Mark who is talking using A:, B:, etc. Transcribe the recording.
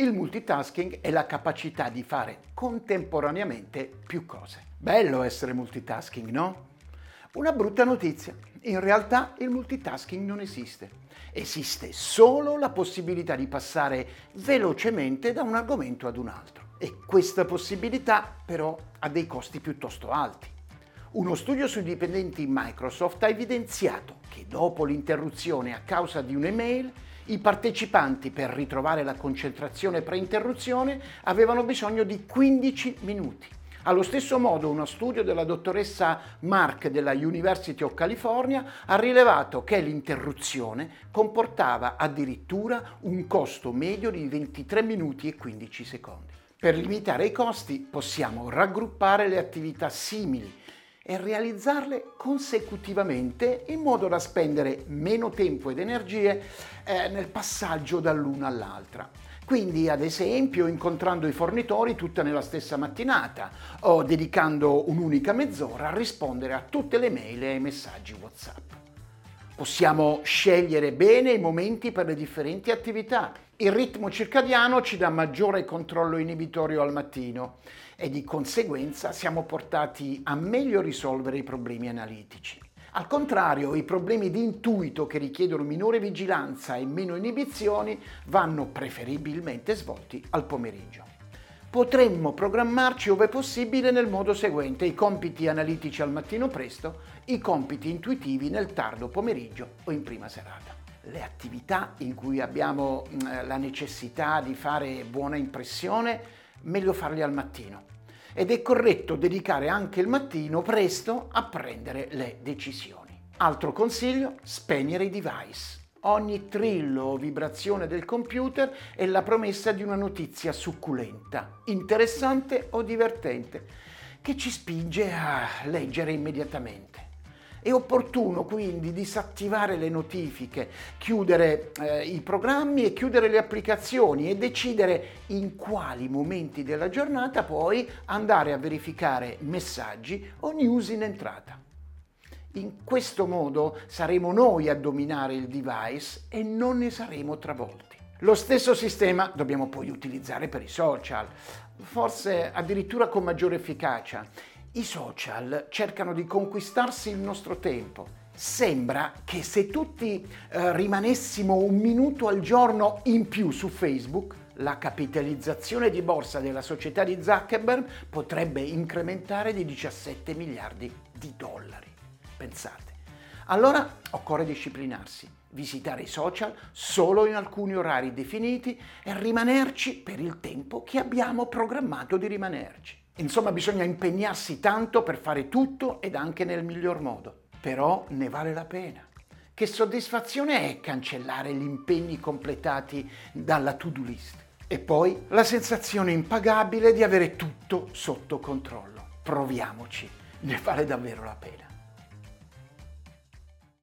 A: Il multitasking è la capacità di fare contemporaneamente più cose. Bello essere multitasking, no? Una brutta notizia. In realtà il multitasking non esiste. Esiste solo la possibilità di passare velocemente da un argomento ad un altro. E questa possibilità però ha dei costi piuttosto alti. Uno studio sui dipendenti Microsoft ha evidenziato che dopo l'interruzione a causa di un'email, i partecipanti per ritrovare la concentrazione pre-interruzione avevano bisogno di 15 minuti. Allo stesso modo uno studio della dottoressa Mark della University of California ha rilevato che l'interruzione comportava addirittura un costo medio di 23 minuti e 15 secondi. Per limitare i costi possiamo raggruppare le attività simili e realizzarle consecutivamente in modo da spendere meno tempo ed energie eh, nel passaggio dall'una all'altra. Quindi, ad esempio, incontrando i fornitori tutta nella stessa mattinata o dedicando un'unica mezz'ora a rispondere a tutte le mail e ai messaggi WhatsApp. Possiamo scegliere bene i momenti per le differenti attività. Il ritmo circadiano ci dà maggiore controllo inibitorio al mattino e di conseguenza siamo portati a meglio risolvere i problemi analitici. Al contrario, i problemi di intuito che richiedono minore vigilanza e meno inibizioni vanno preferibilmente svolti al pomeriggio. Potremmo programmarci ove possibile nel modo seguente, i compiti analitici al mattino presto, i compiti intuitivi nel tardo pomeriggio o in prima serata. Le attività in cui abbiamo mm, la necessità di fare buona impressione, meglio farli al mattino ed è corretto dedicare anche il mattino presto a prendere le decisioni. Altro consiglio, spegnere i device. Ogni trillo o vibrazione del computer è la promessa di una notizia succulenta, interessante o divertente, che ci spinge a leggere immediatamente. È opportuno quindi disattivare le notifiche, chiudere eh, i programmi e chiudere le applicazioni e decidere in quali momenti della giornata poi andare a verificare messaggi o news in entrata. In questo modo saremo noi a dominare il device e non ne saremo travolti. Lo stesso sistema dobbiamo poi utilizzare per i social, forse addirittura con maggiore efficacia. I social cercano di conquistarsi il nostro tempo. Sembra che se tutti eh, rimanessimo un minuto al giorno in più su Facebook, la capitalizzazione di borsa della società di Zuckerberg potrebbe incrementare di 17 miliardi di dollari. Pensate. Allora occorre disciplinarsi, visitare i social solo in alcuni orari definiti e rimanerci per il tempo che abbiamo programmato di rimanerci. Insomma, bisogna impegnarsi tanto per fare tutto ed anche nel miglior modo. Però ne vale la pena. Che soddisfazione è cancellare gli impegni completati dalla to-do list. E poi la sensazione impagabile di avere tutto sotto controllo. Proviamoci, ne vale davvero la pena.